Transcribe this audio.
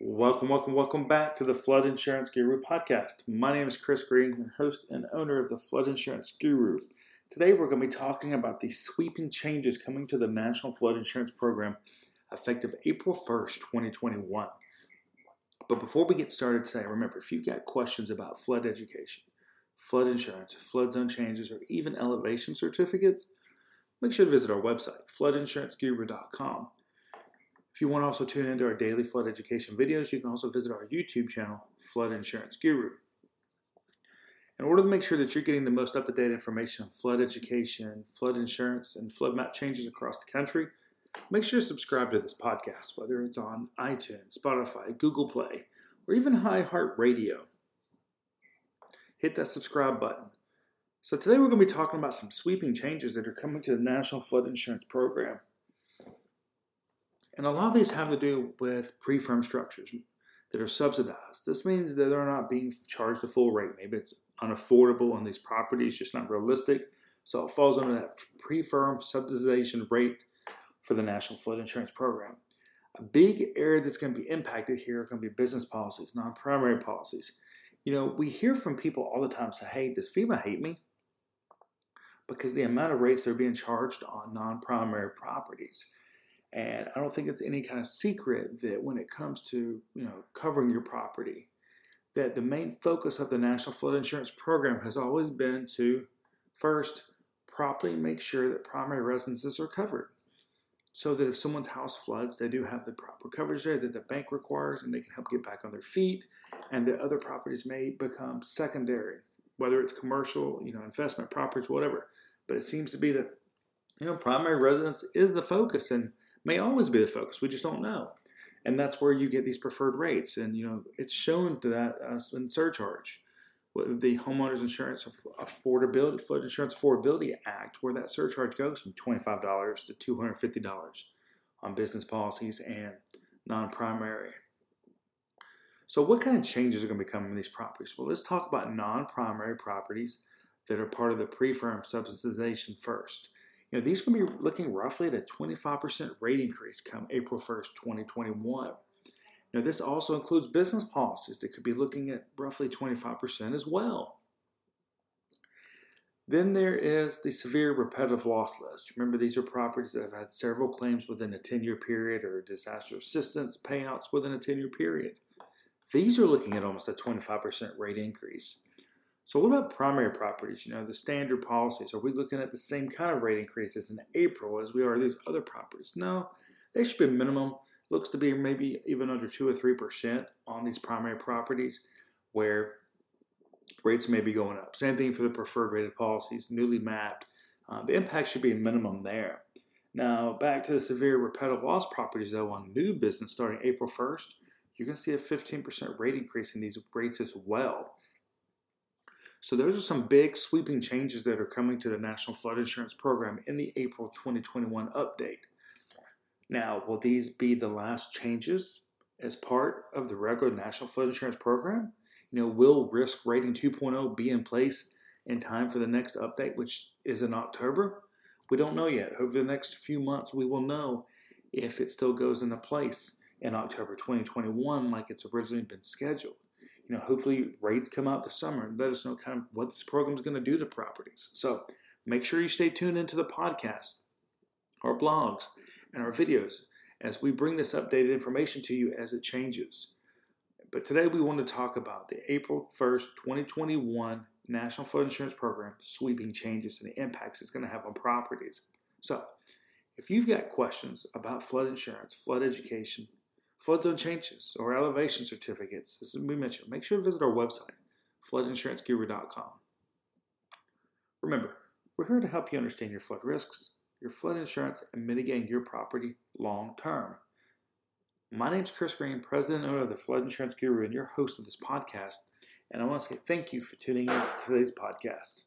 Welcome, welcome, welcome back to the Flood Insurance Guru podcast. My name is Chris Green, host and owner of the Flood Insurance Guru. Today we're going to be talking about the sweeping changes coming to the National Flood Insurance Program effective April 1st, 2021. But before we get started today, remember if you've got questions about flood education, flood insurance, flood zone changes, or even elevation certificates, make sure to visit our website, floodinsuranceguru.com. If you want to also tune into our daily flood education videos, you can also visit our YouTube channel, Flood Insurance Guru. In order to make sure that you're getting the most up to date information on flood education, flood insurance, and flood map changes across the country, make sure to subscribe to this podcast, whether it's on iTunes, Spotify, Google Play, or even iHeartRadio. Hit that subscribe button. So, today we're going to be talking about some sweeping changes that are coming to the National Flood Insurance Program. And a lot of these have to do with pre-firm structures that are subsidized. This means that they're not being charged a full rate. Maybe it's unaffordable on these properties, just not realistic. So it falls under that pre-firm subsidization rate for the National Flood Insurance Program. A big area that's going to be impacted here are going to be business policies, non-primary policies. You know, we hear from people all the time say, hey, does FEMA hate me? Because the amount of rates they're being charged on non-primary properties. And I don't think it's any kind of secret that when it comes to you know covering your property, that the main focus of the National Flood Insurance Program has always been to first properly make sure that primary residences are covered. So that if someone's house floods, they do have the proper coverage there that the bank requires and they can help get back on their feet, and that other properties may become secondary, whether it's commercial, you know, investment properties, whatever. But it seems to be that you know primary residence is the focus and may always be the focus. We just don't know. And that's where you get these preferred rates. And, you know, it's shown to that uh, in surcharge. The Homeowners Insurance Affordability, Flood Insurance Affordability Act, where that surcharge goes from $25 to $250 on business policies and non primary. So, what kind of changes are going to be coming in these properties? Well, let's talk about non primary properties that are part of the pre firm subsidization first. You know, these can be looking roughly at a 25% rate increase come April 1st, 2021. Now, this also includes business policies that could be looking at roughly 25% as well. Then there is the severe repetitive loss list. Remember, these are properties that have had several claims within a 10 year period or disaster assistance payouts within a 10 year period. These are looking at almost a 25% rate increase. So, what about primary properties? You know, the standard policies. Are we looking at the same kind of rate increases in April as we are these other properties? No, they should be minimum. Looks to be maybe even under two or three percent on these primary properties, where rates may be going up. Same thing for the preferred rated policies, newly mapped. Uh, the impact should be a minimum there. Now, back to the severe repetitive loss properties, though, on new business starting April 1st, you're going to see a 15% rate increase in these rates as well. So those are some big sweeping changes that are coming to the National Flood Insurance Program in the April 2021 update. Now, will these be the last changes as part of the regular National Flood Insurance Program? You know, will Risk Rating 2.0 be in place in time for the next update, which is in October? We don't know yet. Over the next few months, we will know if it still goes into place in October 2021 like it's originally been scheduled you know, hopefully rates come out this summer and let us know kind of what this program is going to do to properties. So make sure you stay tuned into the podcast, our blogs, and our videos as we bring this updated information to you as it changes. But today we want to talk about the April 1st, 2021 National Flood Insurance Program sweeping changes and the impacts it's going to have on properties. So, if you've got questions about flood insurance, flood education, flood zone changes or elevation certificates, as we mentioned, make sure to visit our website, floodinsuranceguru.com. Remember, we're here to help you understand your flood risks, your flood insurance, and mitigating your property long term. My name is Chris Green, President and owner of the Flood Insurance Guru, and your host of this podcast. And I want to say thank you for tuning in to today's podcast.